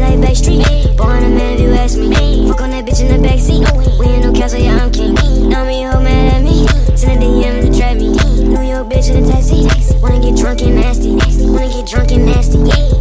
like Backstreet. Born a man if you ask me. Fuck on that bitch in the backseat. We in no castle, yeah, I'm king. Know me, hoe mad at me. Send a DM to trap me. New York bitch in a taxi. Wanna get drunk and nasty. Wanna get drunk and nasty.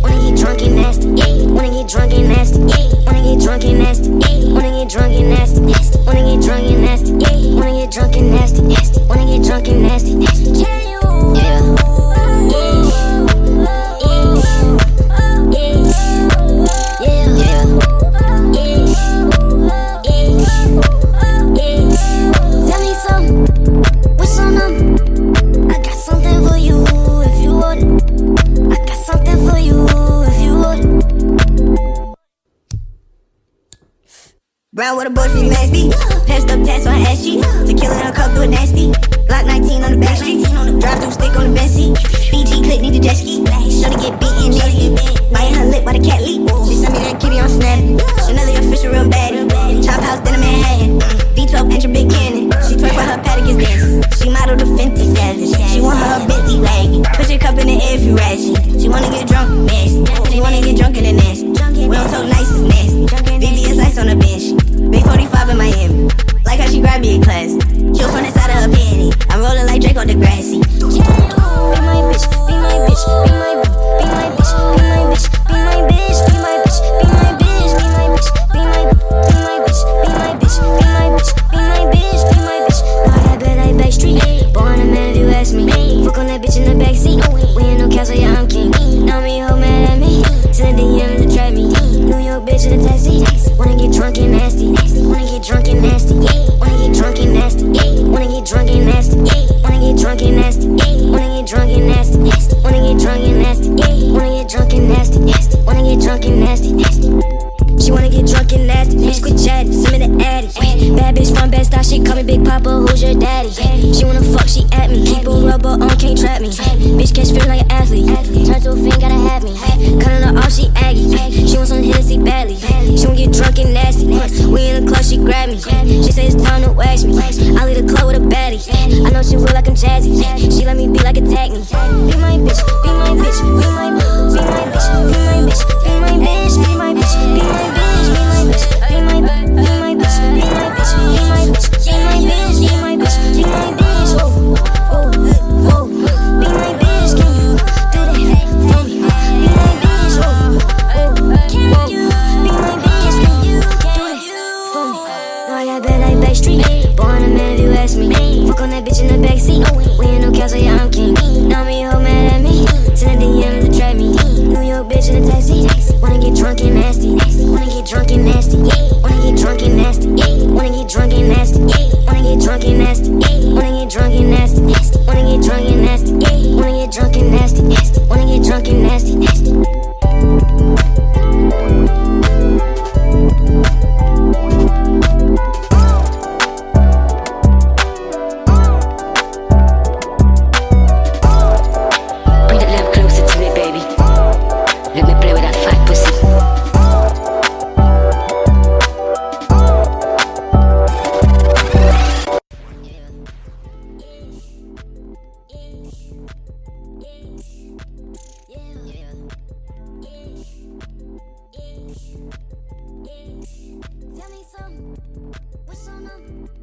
Down with a boyfriend nasty. Passed up tats on SG. Tequila in a cup, do nasty. Glock 19 on the back street. Drive through stick on the bench seat. Fiji clip, need a jet ski. Shorty get beaten nasty. Biting her lip while the cat leak. She sent me that kitty on Snap. In a taxi. Wanna get drunk and nasty. Wanna get drunk and nasty. Wanna get drunk and nasty. Wanna get drunk and nasty. Wanna get drunk and nasty. Wanna get drunk and nasty. Wanna get drunk and nasty. Wanna get drunk and nasty. Wanna get drunk and nasty. She wanna get drunk and nasty. Bitch, quit chatting, send me the addy. Bad bitch from Bed Stuy, she call me Big Papa. Who's your daddy? She wanna fuck, she at me. Keep a rubber on, can't trap me. Bitch, catch feeling like an athlete. Me. She say it's time to wax me. I leave the club with a baddie. I know she real like I'm jazzy. She let me be like a tag me. Be my bitch, be my bitch, drunk and nasty. Wanna get drunk and nasty. Wanna get drunk and nasty. Wanna get drunk and nasty. Wanna get drunk and nasty. Wanna get Tell me some, what's on them?